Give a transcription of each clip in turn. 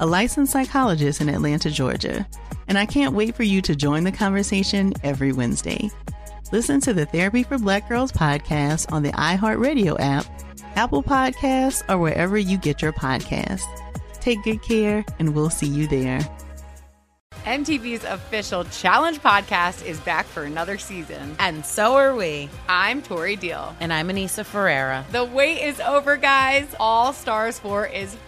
a licensed psychologist in Atlanta, Georgia and I can't wait for you to join the conversation every Wednesday. Listen to the Therapy for Black Girls podcast on the iHeartRadio app, Apple Podcasts, or wherever you get your podcasts. Take good care, and we'll see you there. MTV's official Challenge podcast is back for another season. And so are we. I'm Tori Deal. And I'm Aneesa Ferreira. The wait is over, guys. All Stars 4 is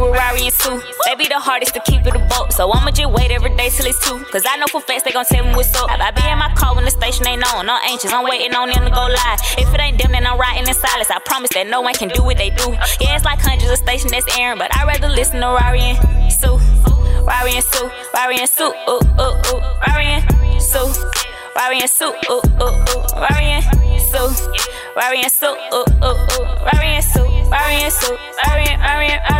With Rari and Su. They the hardest to keep it a boat. So I'ma just wait every day till it's two. Cause I know for facts they gon' tell me what's up. I be in my car when the station ain't on. I'm anxious, I'm waiting on them to go live. If it ain't them, then I'm riding in silence. I promise that no one can do what they do. Yeah, it's like hundreds of stations that's airing, but I'd rather listen to Rari and Su. Rari and Su, Rari and Su, ooh, ooh, ooh, Rari and Su. Rari and Su, ooh, ooh, ooh, Rari and Su. Rari and Su, ooh, ooh, ooh, Rari and Su. Rari and Su, Rari and, Rari and, Rari and,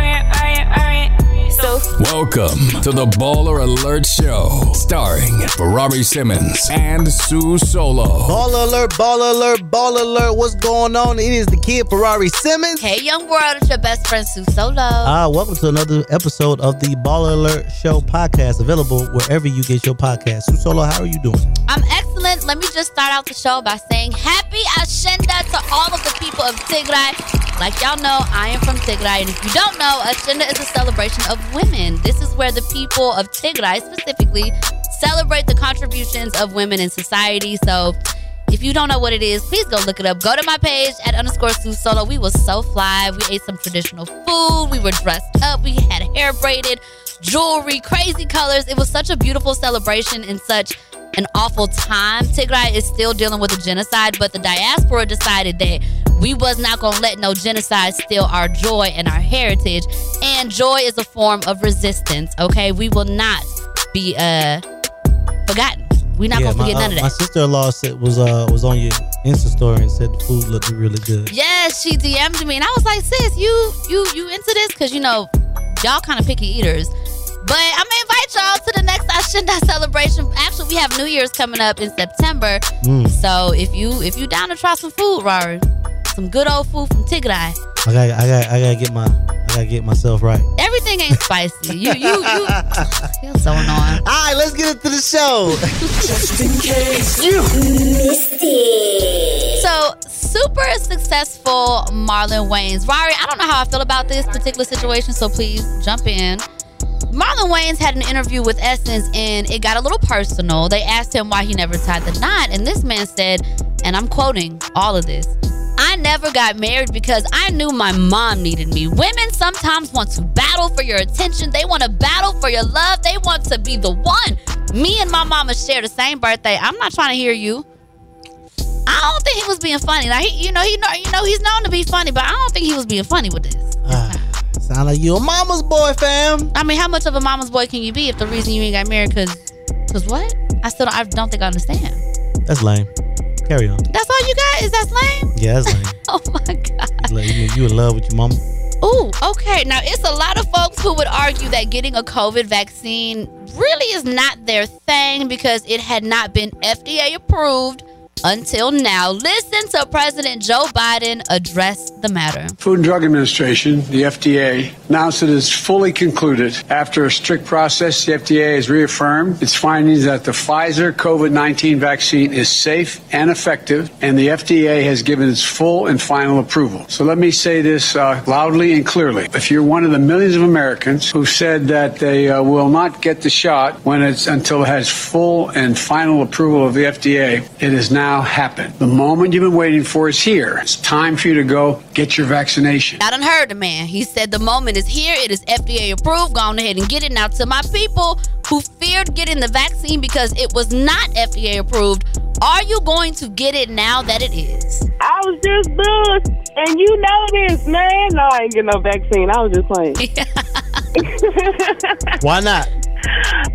Welcome to the Baller Alert Show, starring Ferrari Simmons and Su Solo. Baller Alert, Baller Alert, Baller Alert. What's going on? It is the kid Ferrari Simmons. Hey, young world, it's your best friend Su Solo. Ah, welcome to another episode of the Baller Alert Show podcast, available wherever you get your podcast. Su Solo, how are you doing? I'm excellent. Let me just start out the show by saying happy Ashenda to all of the people of Tigray. Like y'all know, I am from Tigray, and if you don't know, Ashenda is a celebration of women. This is where the people of Tigray specifically celebrate the contributions of women in society. So if you don't know what it is, please go look it up. Go to my page at underscore Su Solo. We was so fly. We ate some traditional food. We were dressed up. We had hair braided, jewelry, crazy colors. It was such a beautiful celebration and such an awful time. Tigray is still dealing with a genocide, but the diaspora decided that we was not going to let no genocide steal our joy and our heritage. And joy is a form of resistance, okay? We will not be uh forgotten. We're not yeah, gonna forget my, uh, none of that. My sister-in-law said was uh was on your Insta story and said the food looked really good. Yes, she DM'd me, and I was like, "Sis, you you you into this? Cause you know, y'all kind of picky eaters." But I'm gonna invite y'all to the next Ashenda celebration. Actually, we have New Year's coming up in September. Mm. So if you if you down to try some food, Rari, some good old food from Tigray. I got I got I gotta get my I gotta get myself right. Everything ain't spicy. You you you. You're so annoying. All right, let's get into the show. Just in case you missed it. So super successful Marlon Wayans. Rari, I don't know how I feel about this particular situation, so please jump in. Marlon Wayans had an interview with Essence and it got a little personal. They asked him why he never tied the knot, and this man said, and I'm quoting all of this. I never got married because I knew my mom needed me. Women sometimes want to battle for your attention. They want to battle for your love. They want to be the one. Me and my mama share the same birthday. I'm not trying to hear you. I don't think he was being funny. Now, he, you know, he know, you know, he's known to be funny, but I don't think he was being funny with this. Ah. Sound like you a mama's boy, fam. I mean, how much of a mama's boy can you be if the reason you ain't got married because, because what? I still, don't, I don't think I understand. That's lame. Carry on. That's all you got? Is that lame? Yeah, that's lame. Oh my god. Like, you, you in love with your mama? Ooh, okay. Now it's a lot of folks who would argue that getting a COVID vaccine really is not their thing because it had not been FDA approved until now. Listen to President Joe Biden address the matter. Food and Drug Administration, the FDA, announced it is fully concluded. After a strict process, the FDA has reaffirmed its findings that the Pfizer COVID 19 vaccine is safe and effective, and the FDA has given its full and final approval. So let me say this uh, loudly and clearly. If you're one of the millions of Americans who said that they uh, will not get the shot when it's until it has full and final approval of the FDA, it has now happened. The moment you've been waiting for is here. It's time for you to go get your vaccination. I done heard the man. He said the moment is here. It is FDA approved. Go on ahead and get it. Now, to my people who feared getting the vaccine because it was not FDA approved, are you going to get it now that it is? I was just buzzed, and you know this, man. No, I ain't getting no vaccine. I was just playing. Why not?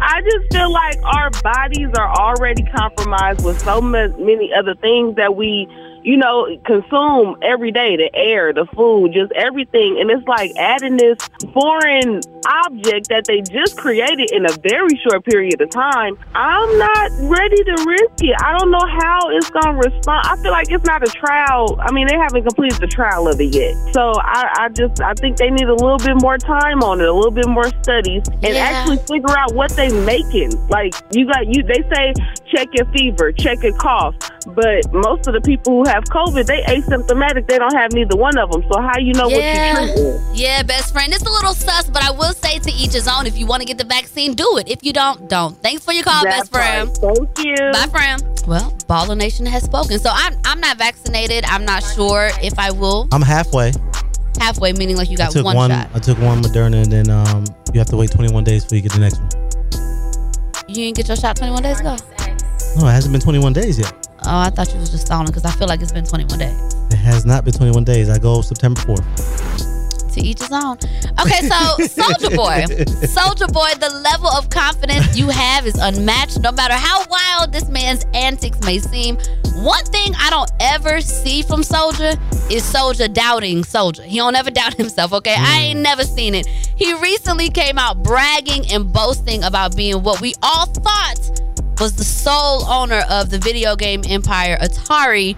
I just feel like our bodies are already compromised with so many other things that we you know, consume every day the air, the food, just everything. And it's like adding this foreign object that they just created in a very short period of time. I'm not ready to risk it. I don't know how it's going to respond. I feel like it's not a trial. I mean, they haven't completed the trial of it yet. So I, I just, I think they need a little bit more time on it, a little bit more studies, and Yeah. actually figure out what they're making. Like you got you, they say check your fever, check your cough, but most of the people who have COVID, they asymptomatic. They don't have neither one of them. So how you know Yeah. what you're treating? Yeah, best friend. It's a little sus, but I will say to each his own. If you want to get the vaccine, do it. If you don't, don't. Thanks for your call, That's best friend. right. Thank you. Bye, friend. Well, Baller Nation has spoken. So I'm I'm not vaccinated. I'm not sure if I will. I'm halfway. Halfway, meaning like you I got took one, one. shot. I took one Moderna, and then um, you have to wait 21 days before you get the next one. You didn't get your shot 21 days ago. No, it hasn't been 21 days yet. Oh, I thought you was just stalling because I feel like it's been 21 days. It has not been 21 days. I go September 4th. To each his own. Okay, so Soldier Boy, Soldier Boy, the level of confidence you have is unmatched. No matter how wild this man's antics may seem, one thing I don't ever see from Soldier is Soldier doubting Soldier. He don't ever doubt himself. Okay, I hmm. ain't never seen it. He recently came out bragging and boasting about being what we all thought was the sole owner of the video game empire Atari.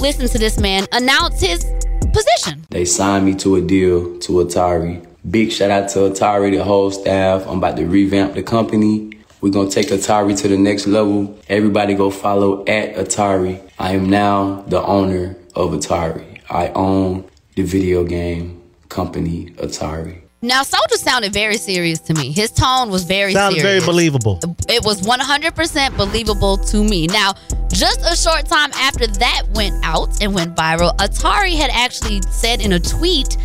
Listen to this man announce his position. They signed me to a deal to Atari. Big shout out to Atari, the whole staff. I'm about to revamp the company. We're gonna take Atari to the next level. Everybody go follow at Atari. I am now the owner of Atari. I own the video game company Atari. Now, Soldier sounded very serious to me. His tone was very Sounds very believable. It was 100% believable to me. Now, just a short time after that went out and went viral, Atari had actually said in a tweet,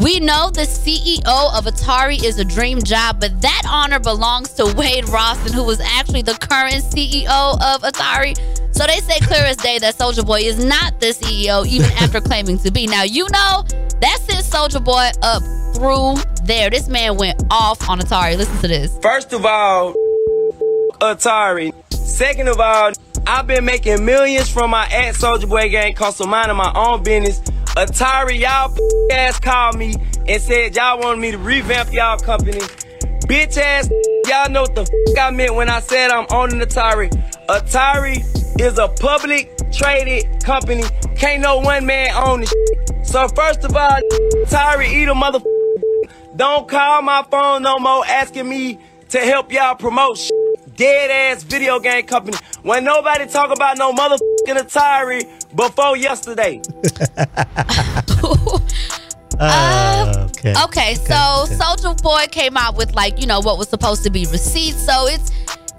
We know the CEO of Atari is a dream job, but that honor belongs to Wade Rosen, who was actually the current CEO of Atari. So they say clear as day that Soldier Boy is not the CEO, even after claiming to be. Now, you know, that sent Soldier Boy up through there. This man went off on Atari. Listen to this. First of all, Atari. Second of all, I've been making millions from my at Soldier Boy gang cause I'm minding my own business. Atari, y'all ass called me and said y'all wanted me to revamp y'all company. Bitch ass, y'all know what the I meant when I said I'm owning Atari. Atari is a public traded company. Can't no one man own this. So first of all, Atari, eat a mother. Don't call my phone no more asking me to help y'all promote shit. Dead ass video game company. When nobody talk about no motherfucking Atari before yesterday. Uh, okay. Okay, so Soldier Boy came out with like you know what was supposed to be receipts. So it's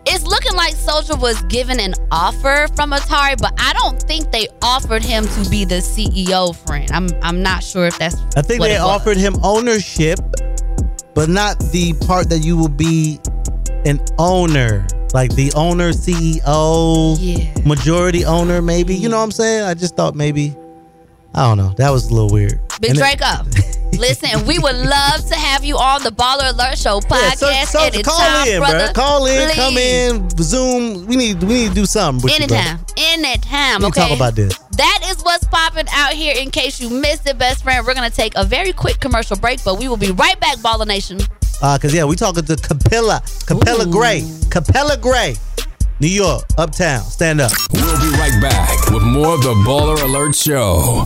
it's looking like Soldier was given an offer from Atari, but I don't think they offered him to be the CEO. Friend, I'm I'm not sure if that's. I think what they it was. offered him ownership, but not the part that you will be an owner. Like the owner, CEO, majority owner, maybe. You know what I'm saying? I just thought maybe, I don't know. That was a little weird. Big And it- up. Listen, we would love to have you on the Baller Alert Show Yeah, so- podcast so- anytime, call in, brother. bro. Call in, come in, Zoom. We need we need to do something with you, Anytime, brother. anytime. We Okay. talk about this. That is what's popping out here. In case you missed it, best friend, we're gonna take a very quick commercial break, but we will be right back, Baller Nation. Uh, cause yeah, we talking to Capella, Capella Grey, Capella Grey, New York, Uptown. Stand up. We'll be right back with more of the Baller Alert Show.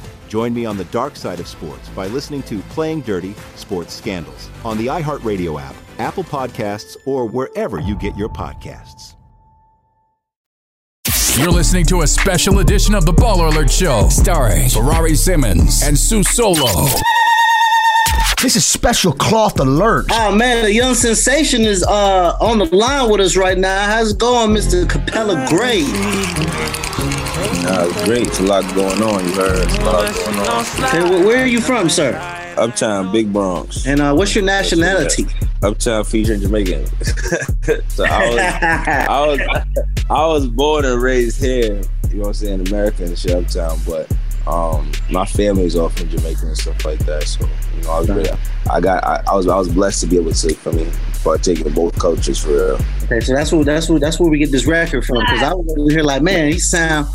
Join me on the dark side of sports by listening to Playing Dirty Sports Scandals on the iHeartRadio app, Apple Podcasts, or wherever you get your podcasts. You're listening to a special edition of the Baller Alert Show, starring Ferrari Simmons and Su Solo. This is special cloth alert. Oh man, the young sensation is uh on the line with us right now. How's it going, Mr. Capella Grey? Uh, it's great. It's a lot going on. You heard? It's a lot going on. Okay, wh- where are you from, sir? Uptown, Big Bronx. And uh, what's your nationality? Uptown featuring Jamaican. so I was, I was, I was born and raised here. You know what I'm saying? America and shit, Uptown, but um, my family's all from Jamaica and stuff like that. So you know, I was really, I got, I, I was, I was blessed to be able to, for me, partake in both cultures for real. Okay, so that's where that's where that's where we get this record from. Because I was over here like, man, he sound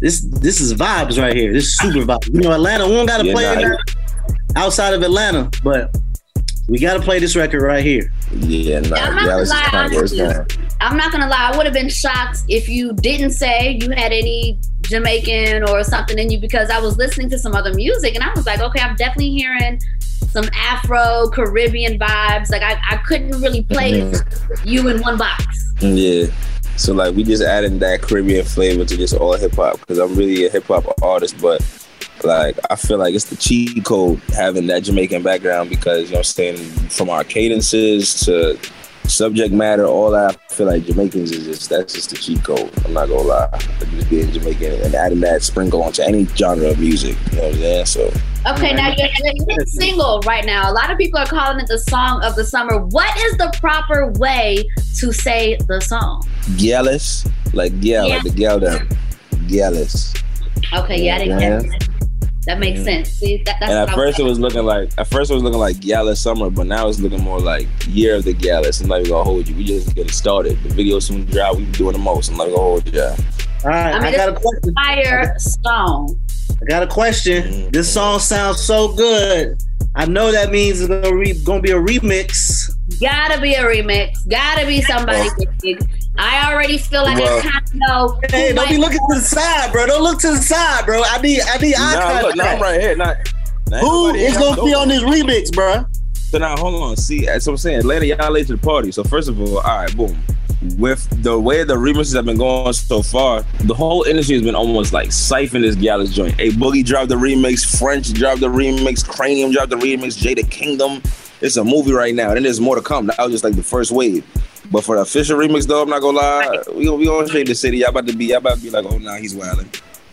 this this is vibes right here. This is super vibes. You know, Atlanta, we don't gotta Yeah, play nah, it outside of Atlanta, but we gotta play this record right here. Yeah, nah, I'm not yeah, this is lie, kind of where it's honestly. going. I'm not gonna lie, I would have been shocked if you didn't say you had any Jamaican or something in you because I was listening to some other music and I was like, okay, I'm definitely hearing some Afro Caribbean vibes. Like I, I couldn't really play Mhm. you in one box. Yeah. So like we just adding that Caribbean flavor to just all hip hop because I'm really a hip hop artist, but like I feel like it's the cheat code having that Jamaican background because you know I'm saying from our cadences to subject matter, all that I feel like Jamaicans is just that's just the cheat code. I'm not gonna lie. Just being Jamaican and adding that sprinkle onto any genre of music. You know what I'm saying? So Okay, now you're, you're single right now. A lot of people are calling it the song of the summer. What is the proper way to say the song? GYALIS, like yeah, like the gal them. GYALIS. Okay, yeah, I didn't get that. That makes mm. sense. See, that, that's and what at I was first it was looking like at first it was looking like Gala Summer, but now it's looking more like Year of the GYALIS. I'm not even gonna hold you. We just getting started. The video soon drop. We be doing the most. I'm not gonna hold you. All right, I I, got a question. fire song. I got a question. Mm-hmm. This song sounds so good. I know that means it's gonna, re- gonna be a remix. Gotta be a remix. Gotta be somebody big. I already feel like Well- I kind of know. Hey, don't be looking to the side, bro. Don't look to the side, bro. I need, I need eye Nah, contact. look, nah, I'm right here. Nah, nah, ain't Who nobody is else gonna be on this remix, bro? So now, hold on. See, that's what I'm saying. Atlanta, y'all late to the party. So first of all, all right, boom. With the way the remixes have been going so far, the whole industry has been almost like siphoning this GYALIS joint. A Boogie dropped the remix, French dropped the remix, Kranium dropped the remix, Jada Kingdom. It's a movie right now. and there's more to come. That was just like the first wave. But for the official remix, though, I'm not gonna lie, we we gonna shake the city. Y'all about to be, y'all about to be like, oh, nah, he's wilding.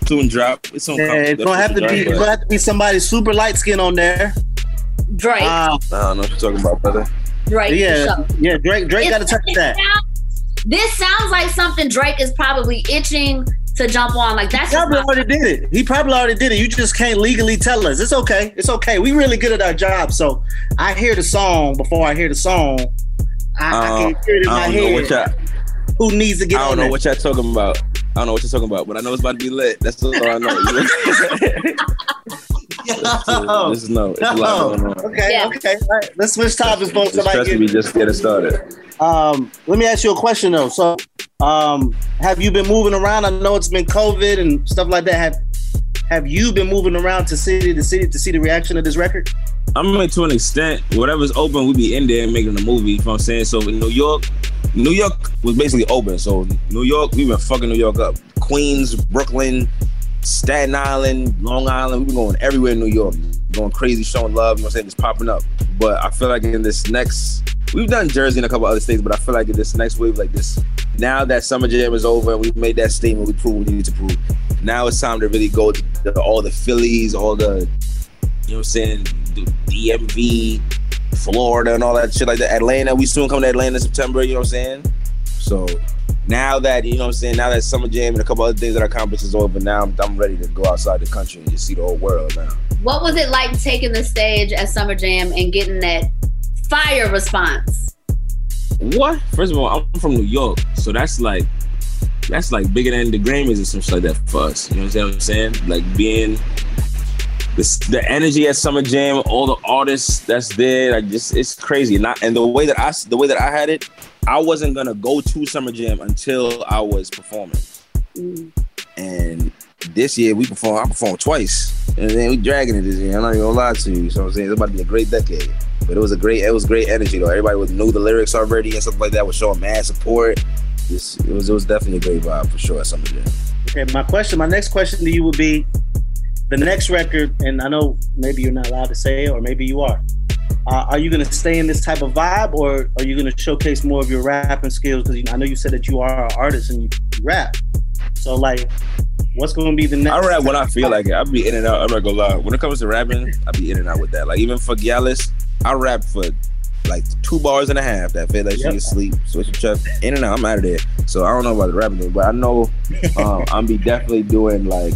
Soon drop. It's on. Yeah, it's gonna have to be, it's gonna have to be somebody super light skin on there. Drake. Uh, I don't know what you're talking about, brother. Drake. yeah, yeah. Drake, Drake got to touch that. sounds- This sounds like something Drake is probably itching to jump on. Like that's He probably already did it. He probably already did it. You just can't legally tell us. It's okay. It's okay. We really good at our job. So I hear the song before I hear the song. I, I Uh, can hear it in my don't know what head. y'all. Who needs to get out? I don't know that? what y'all talking about. I don't know what you're talking about, but I know it's about to be lit. That's all I know. Just know it's a lot going on. Okay, okay. All right. Let's switch topics, folks. Just trust Somebody me, get, just getting started. um, let me ask you a question though. So, um, have you been moving around? I know it's been COVID and stuff like that. Have Have you been moving around to city to city to see the reaction of this record? I mean, to an extent, whatever's open, we be in there making a movie. You know what I'm saying? So in New York, New York was basically open. So New York, we've been fucking New York up. Queens, Brooklyn, Staten Island, Long Island, we've been going everywhere in New York. Going crazy, showing love, you know what I'm saying? Just popping up. But I feel like in this next we've done Jersey and a couple other states, but I feel like in this next wave like this, now that Summer Jam is over and we made that statement, we proved we need to prove. Now it's time to really go the, all the Phillies, all the you know what I'm saying, the DMV, Florida, and all that shit like that. Atlanta, we soon come to Atlanta in September, you know what I'm saying? So now that, you know what I'm saying, now that Summer Jam and a couple other things that I accomplished is over, now I'm, I'm ready to go outside the country and just see the whole world now. What was it like taking the stage at Summer Jam and getting that fire response? What? First of all, I'm from New York, so that's like that's like bigger than the Grammys or something like that for us. You know what I'm saying? Like being the, the energy at Summer Jam, all the artists that's there, like just it's crazy. And, I, and the way that I the way that I had it, I wasn't gonna go to Summer Jam until I was performing. Mm. And this year we perform. I performed twice, and then we dragging it this year. I'm not even gonna lie to you. So I'm saying it's about to be a great decade. But it was a great, it was great energy though. Everybody was knew the lyrics already and stuff like that. Was showing mad support. Just, it was it was definitely a great vibe for sure at Summer Jam. Okay, my question, my next question to you would be the next record, and I know maybe you're not allowed to say it, or maybe you are. Uh, are you going to stay in this type of vibe, or are you going to showcase more of your rapping skills? Because I know you said that you are an artist and you, you rap. So, like, what's going to be the next? I rap when I feel like it. I be in and out. I'm not gonna lie. When it comes to rapping, I be in and out with that. Like even for GYALIS, I rap for like two bars and a half. That feel like you can sleep. Switch your chest in and out. I'm out of there. So I don't know about the rapping thing, but I know um, I'm be definitely doing like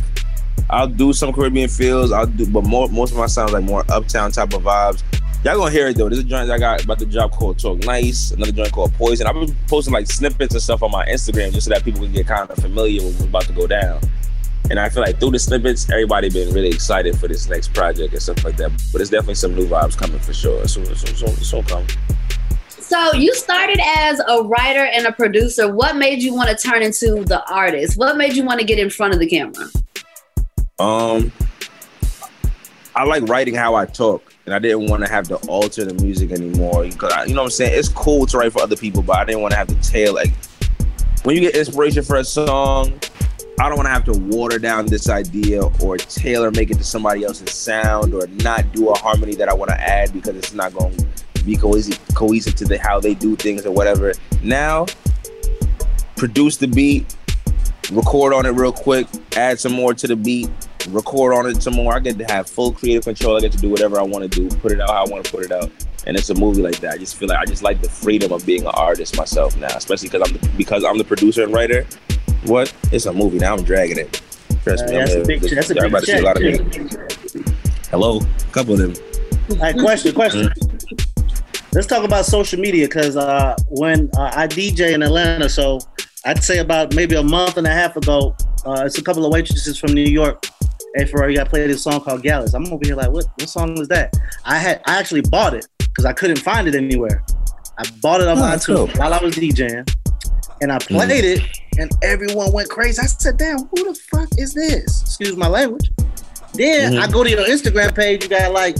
I'll do some Caribbean feels. I'll do, but more most of my sounds like more uptown type of vibes. Y'all gonna hear it though. There's a joint I got about the job called Talk Nice. Another joint called Poison. I've been posting like snippets and stuff on my Instagram just so that people can get kind of familiar with what's about to go down. And I feel like through the snippets, everybody been really excited for this next project and stuff like that. But it's definitely some new vibes coming for sure. So so so so come. So you started as a writer and a producer. What made you want to turn into the artist? What made you want to get in front of the camera? Um, I like writing how I talk, and I didn't want to have to alter the music anymore. Because I, you know what I'm saying, it's cool to write for other people, but I didn't want to have to tail like when you get inspiration for a song. I don't want to have to water down this idea or tailor make it to somebody else's sound or not do a harmony that I want to add because it's not going to be cohesive, cohesive to the, how they do things or whatever. Now, produce the beat, record on it real quick, add some more to the beat, record on it some more. I get to have full creative control. I get to do whatever I want to do, put it out how I want to put it out. And it's a movie like that. I just feel like I just like the freedom of being an artist myself now, especially because I'm the, because I'm the producer and writer. What? It's a movie now. I'm dragging it. Trust Uh, me. that's I'm a big- that's a big about to see a check. lot of. Hello, a couple of them. All right, question, question. Let's talk about social media because uh, when uh, I DJ in Atlanta, so I'd say about maybe a month and a half ago, uh, it's a couple of waitresses from New York. Hey, Ferrari, you got to play this song called GYALIS. I'm over here like, what? What song is that? I had, I actually bought it because I couldn't find it anywhere. I bought it on Oh, iTunes dope. while I was DJing, and I played it, and everyone went crazy. I said, "Damn, who the fuck is this?" Excuse my language. Then I go to your Instagram page. You got like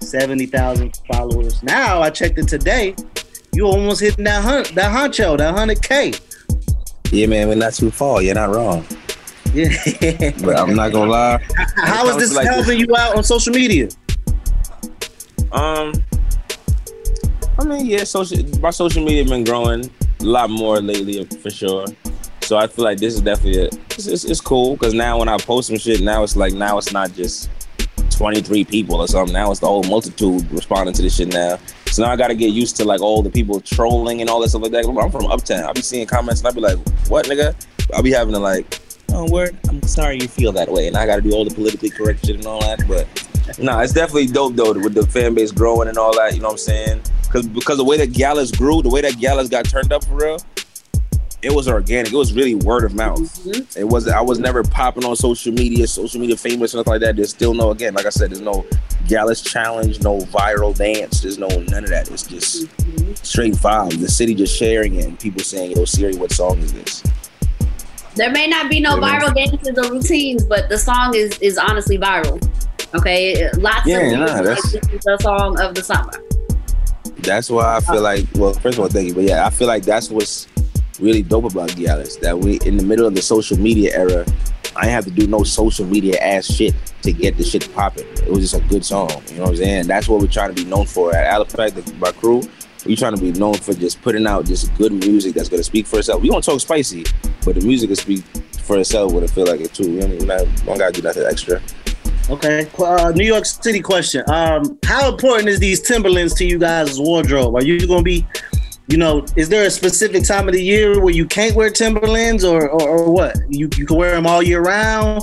seventy thousand followers. Now I checked it today. You almost hitting that hun- that honcho, that hundred k. Yeah, man, we're not too far. You're not wrong. Yeah. But I'm not gonna lie. How is When it comes this like, helping you out on social media? Um, I mean, yeah, social my social media been growing a lot more lately for sure. So I feel like this is definitely a, it's, it's, it's cool because now when I post some shit, now it's like now it's not just 23 people or something. Now it's the whole multitude responding to this shit now. So now I got to get used to like all the people trolling and all that stuff like that. I'm from Uptown. I'll be seeing comments and I'll be like, "What, nigga?" I'll be having to like, "Oh, word. I'm sorry you feel that way," and I got to do all the politically correct shit and all that. But no, it's definitely dope though with the fan base growing and all that. You know what I'm saying? Because because the way that GYALIS grew, the way that GYALIS got turned up for real, it was organic. It was really word of mouth. Mm-hmm. It was I was never popping on social media, social media famous, nothing like that. There's still no again, like I said, there's no GYALIS challenge, no viral dance. There's no none of that. It's just mm-hmm. straight vibe. The city just sharing it and people saying, "Yo, Siri, what song is this?" There may not be no Yeah, viral dances or routines, but the song is is honestly viral. Okay, lots Yeah, of nah, that's- like, the song of the summer. That's why I feel uh, like, well, first of all, thank you, but yeah, I feel like that's what's really dope about GYALIS. That we, in the middle of the social media era, I have to do no social media ass shit to get the shit popping. It was just a good song, you know what I'm saying? That's what we're trying to be known for at Alifact, my crew. We're trying to be known for just putting out just good music that's gonna speak for itself. We don't talk spicy, but the music will speak for itself when it feel like it too. We don't gotta do nothing extra. Okay. Uh, New York City question. Um, how important is these Timberlands to you guys' wardrobe? Are you gonna be, you know, is there a specific time of the year where you can't wear Timberlands or or, or what? You you can wear them all year round.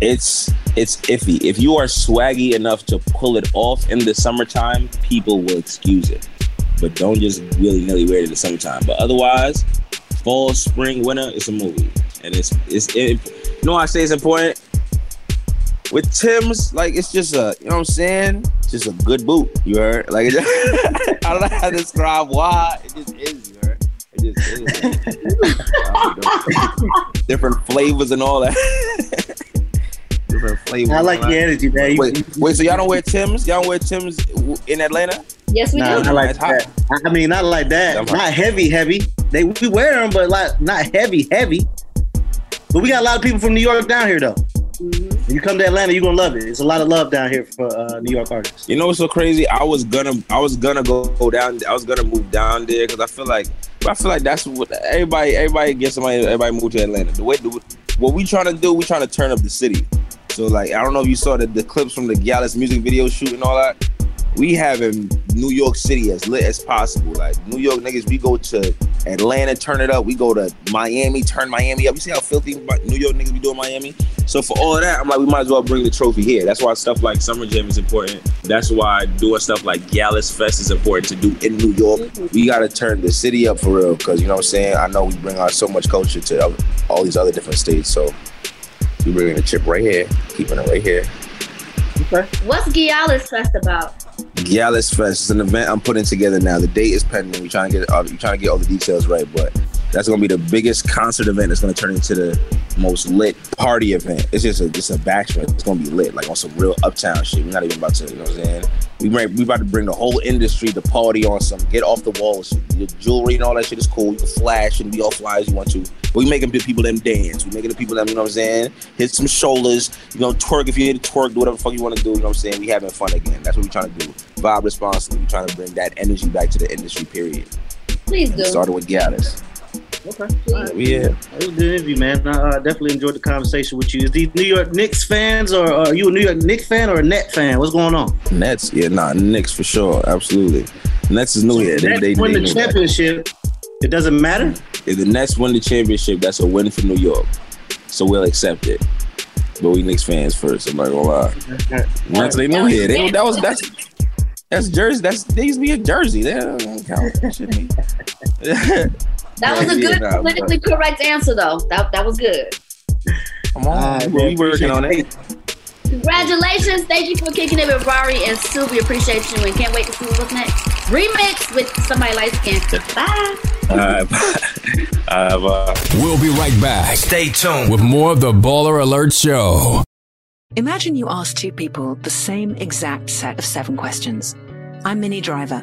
it's it's iffy. If you are swaggy enough to pull it off in the summertime, people will excuse it. But don't just willy nilly wear it in the summertime. But otherwise, fall, spring, winter, it's a movie, and it's it's it, you know I say it's important. With Tim's, like it's just a you know what I'm saying, just a good boot. You heard? Like I don't know how to describe why it just is. You heard? It just is. I. Different flavors and all that. Different flavors. I like the that. energy, man. Wait, wait. So y'all don't wear Tim's? Y'all don't wear Tim's in Atlanta? Yes, we Nah, do. not like that. I mean, not like that. Not heavy, heavy. They we wear them, but like not heavy, heavy. But we got a lot of people from New York down here, though. If you come to Atlanta, you're gonna love it. It's a lot of love down here for uh, New York artists. You know what's so crazy? I was gonna, I was gonna go, down. I was gonna move down there because I feel like, I feel like that's what everybody, everybody gets somebody, everybody move to Atlanta. The way, the, what we trying to do, we trying to turn up the city. So like, I don't know if you saw the, the clips from the GYALIS music video shoot and all that. We having New York City as lit as possible. Like New York niggas, we go to Atlanta, turn it up. We go to Miami, turn Miami up. You see how filthy New York niggas be doing Miami? So for all of that, I'm like, we might as well bring the trophy here. That's why stuff like Summer Jam is important. That's why doing stuff like GYALIS Fest is important to do in New York. We got to turn the city up for real because you know what I'm saying. I know we bring out so much culture to all these other different states. So we bringing the chip right here, keeping it right here. What's GYALIS Fest about? GYALIS Fest is an event I'm putting together now. The date is pending. We're trying to get uh, we're trying to get all the details right, but that's gonna be the biggest concert event that's gonna turn into the most lit party event. It's just a just a bachelor. It's gonna be lit, like on some real uptown shit. We're not even about to, you know what I'm saying? We might, we about to bring the whole industry to party on some get off the wall shit. Your jewelry and all that shit is cool. You can flash and be all fly as you want to. But we making the people them dance. We making the people them, you know what I'm saying? Hit some shoulders, you know, twerk if you need to twerk, do whatever the fuck you want to do, you know what I'm saying? We having fun again. That's what we trying to do. Vibe responsibly. We trying to bring that energy back to the industry, period. Please do. Started with GYALIS. Okay. Yeah. It was a good interview, man. I uh, definitely enjoyed the conversation with you. Is these New York Knicks fans, or are you a New York Knicks fan or a Net fan? What's going on? Nets, yeah, nah, Knicks for sure, absolutely. Nets is new here. They, Nets they, win they the knew that. championship. It doesn't matter. If the Nets win the championship, that's a win for New York. So we'll accept it. But we Knicks fans first. I'm not gonna lie. Nets, they know here. They, that was that's that's Jersey. That's they used to be a Jersey. They don't count. That shit be- That was a Yeah, good nah, politically correct answer, though. That that was good. Come on, we working on it. Congratulations. Thank you for kicking it with Rari and Sylvia. Appreciate you and can't wait to see what's next. Remix with somebody light skinned. Bye. All right, bye. All right, bye. We'll be right back. Stay tuned with more of the Baller Alert Show. Imagine you ask two people the same exact set of seven questions. I'm Minnie Driver,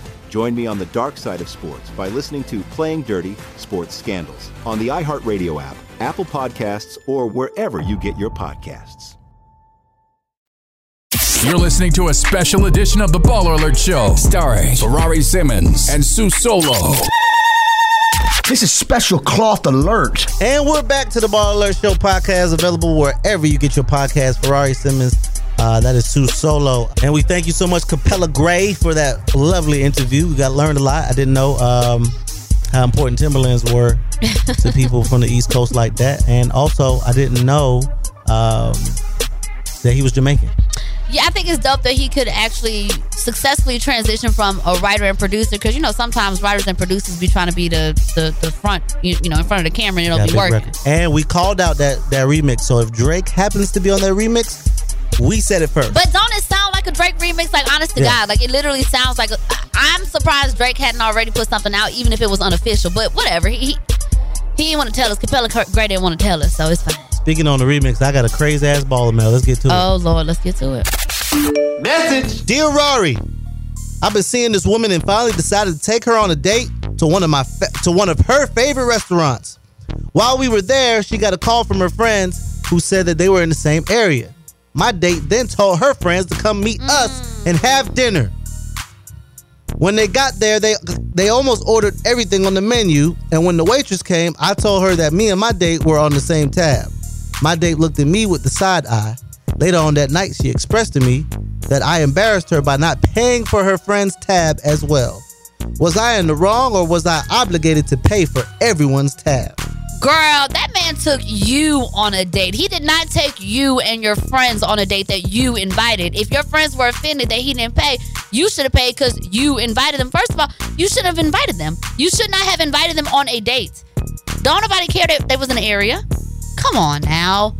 Join me on the dark side of sports by listening to Playing Dirty Sports Scandals on the iHeartRadio app, Apple Podcasts, or wherever you get your podcasts. You're listening to a special edition of the Baller Alert Show, starring Ferrari Simmons and Su Solo. This is special cloth alert. And we're back to the Ball Alert Show podcast, available wherever you get your podcast. Ferrari Simmons, uh, that is Su Solo. And we thank you so much, Capella Grey, for that lovely interview. We got learned a lot. I didn't know um, how important Timberlands were to people from the East Coast like that. And also, I didn't know um, that he was Jamaican. Yeah, I think it's dope that he could actually successfully transition from a writer and producer because you know sometimes writers and producers be trying to be the the, the front you, you know in front of the camera and it'll Yeah, be working. record. And we called out that, that remix. So if Drake happens to be on that remix, we said it first. But don't it sound like a Drake remix? Like honest to Yeah. God, like it literally sounds like. A, I'm surprised Drake hadn't already put something out, even if it was unofficial. But whatever, he he, he didn't want to tell us. Capella Gray didn't want to tell us, so it's fine. Speaking on the remix, I got a crazy ass baller mail. Let's get to it. Oh Lord, let's get to it. Message. Dear Rory, I've been seeing this woman and finally decided to take her on a date to one of my fa- to one of her favorite restaurants. While we were there, she got a call from her friends who said that they were in the same area. My date then told her friends to come meet us mm. and have dinner. When they got there, they they almost ordered everything on the menu, and when the waitress came, I told her that me and my date were on the same tab. My date looked at me with the side eye. Later on that night, she expressed to me that I embarrassed her by not paying for her friend's tab as well. Was I in the wrong or was I obligated to pay for everyone's tab? Girl, that man took you on a date. He did not take you and your friends on a date that you invited. If your friends were offended that he didn't pay, you should have paid because you invited them. First of all, you should have invited them. You should not have invited them on a date. Don't nobody care that they was in the area. Come on now.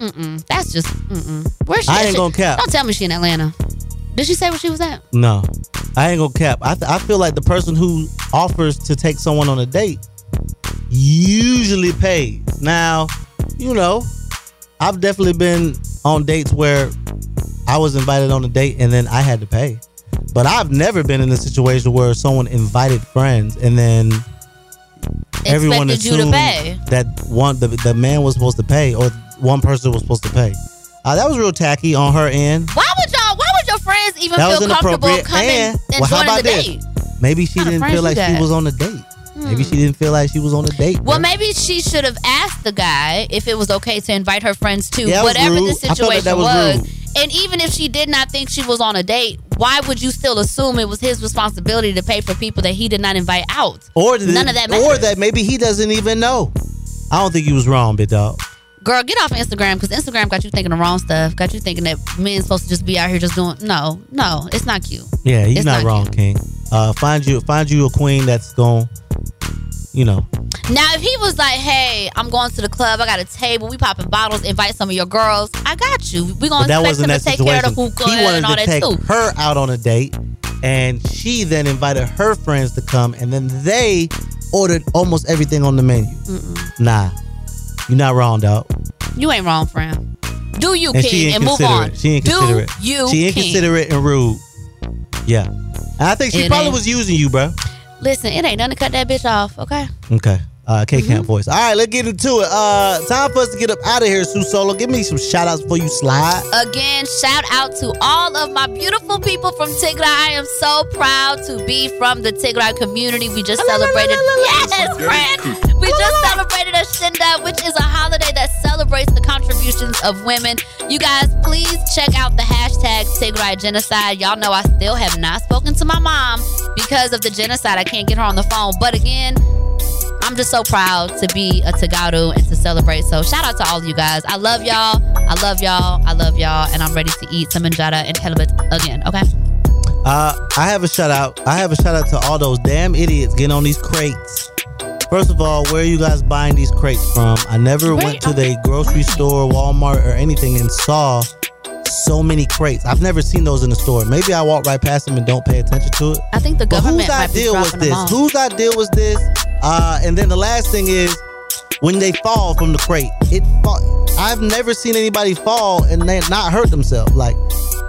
Mm-mm. That's just mm-mm. Where's she? I ain't she- gonna cap. Don't tell me she in Atlanta. Did she say where she was at? No, I ain't gonna cap. I th- I feel like the person who offers to take someone on a date usually pays. Now, you know, I've definitely been on dates where I was invited on a date and then I had to pay. But I've never been in a situation where someone invited friends and then everyone Expected you to assumed pay. that one the, the man was supposed to pay or one person was supposed to pay. Uh, that was real tacky on her end. Why would y'all? Why would your friends even That feel comfortable coming And, and, well, how joining about the this? date? Maybe she What kind of didn't feel like she was on a date. Maybe she didn't feel like she was on a date. Well, bro. maybe she should have asked the guy if it was okay to invite her friends to Yeah, whatever the rude. I like situation that was was. And even if she did not think she was on a date, why would you still assume it was his responsibility to pay for people that he did not invite out? or none it- of that or that maybe he doesn't even know. I don't think he was wrong, big dog. Girl, get off Instagram because Instagram got you thinking the wrong stuff. Got you thinking that men's supposed to just be out here just doing. No, no, it's not cute. Yeah, he's not, not wrong, King. Uh, find you find you a queen that's going, you know. Now, if he was like, "Hey, I'm going to the club. I got a table. We popping bottles. Invite some of your girls. I got you. We gonna that expect him to take care of the hookah He wanted and all to that take too." her out on a date, and she then invited her friends to come, and then they ordered almost everything on the menu. Mm-mm. Nah, you're not wrong, dog. You ain't wrong, friend. Do you, and King, and move on. She ain't Do considerate. you, she ain't King. considerate and rude. Yeah, and I think she It probably ain't. was using you, bro. Listen, it ain't nothing to cut that bitch off, okay? Okay. Uh, K Mm-hmm. Camp voice. All right, let's get into it. Uh, time for us to get up out of here, Su Solo. Give me some shout outs before you slide. Again, shout out to all of my beautiful people from Tigray. I am so proud to be from the Tigray community. We just celebrated. Yes, friend. We just celebrated Ashenda, which is a holiday that celebrates the contributions of women. You guys, please check out the hashtag Tigray Genocide. Y'all know I still have not spoken to my mom because of the genocide. I can't get her on the phone. But again, I'm just so proud to be a Tegaru and to celebrate. So shout out to all of you guys. I love y'all. I love y'all. I love y'all. And I'm ready to eat some injera and halibut again. Okay. Uh, I have a shout out. I have a shout out to all those damn idiots getting on these crates. First of all, where are you guys buying these crates from? I never went to the grocery store, Walmart, or anything and saw so many crates. I've never seen those in the store. Maybe I walk right past them and don't pay attention to it. I think the government. But whose idea was this? Whose idea was this? Uh, and then the last thing is when they fall from the crate. It fall, I've never seen anybody fall and they not hurt themselves. Like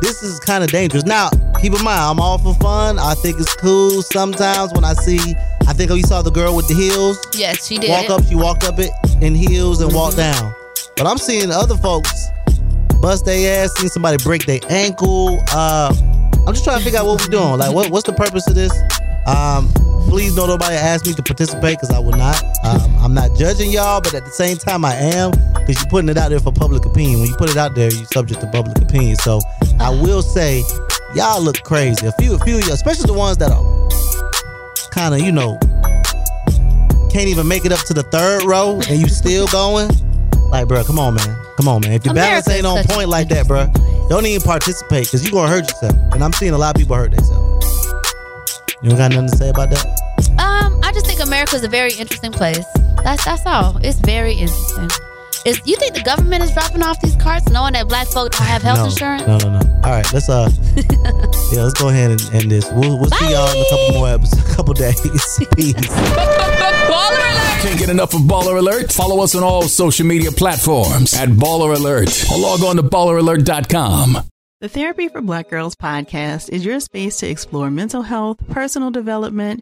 this is kind of dangerous. Now, keep in mind, I'm all for fun. I think it's cool. Sometimes when I see, I think we saw the girl with the heels. Yes, she did. Walk up, she walked up it in heels and walked down. But I'm seeing other folks bust their ass, seeing somebody break their ankle. Uh, I'm just trying to figure out what we're doing. Like, what, what's the purpose of this? Um, please don't nobody ask me to participate because I will not. Um, I'm not judging y'all, but at the same time, I am because you're putting it out there for public opinion. When you put it out there, you're subject to public opinion. So I will say, y'all look crazy. A few, a few of you, especially the ones that are kind of, you know, can't even make it up to the third row and you still going. Like, bro, come on, man. Come on, man. If your balance America ain't is on point like that, bro, don't even participate because you're going to hurt yourself. And I'm seeing a lot of people hurt themselves. You don't got nothing to say about that? Um, I just think America is a very interesting place. That's that's all. It's very interesting. Is you think the government is dropping off these carts knowing that black folk don't have health no, insurance? No, no, no. All right, let's uh, yeah, let's go ahead and end this. We'll, we'll see y'all in a couple more episodes, a couple days. Peace. Can't get enough of Baller Alert? Follow us on all social media platforms at Baller Alert or log on to balleralert.com. The Therapy for Black Girls podcast is your space to explore mental health, personal development,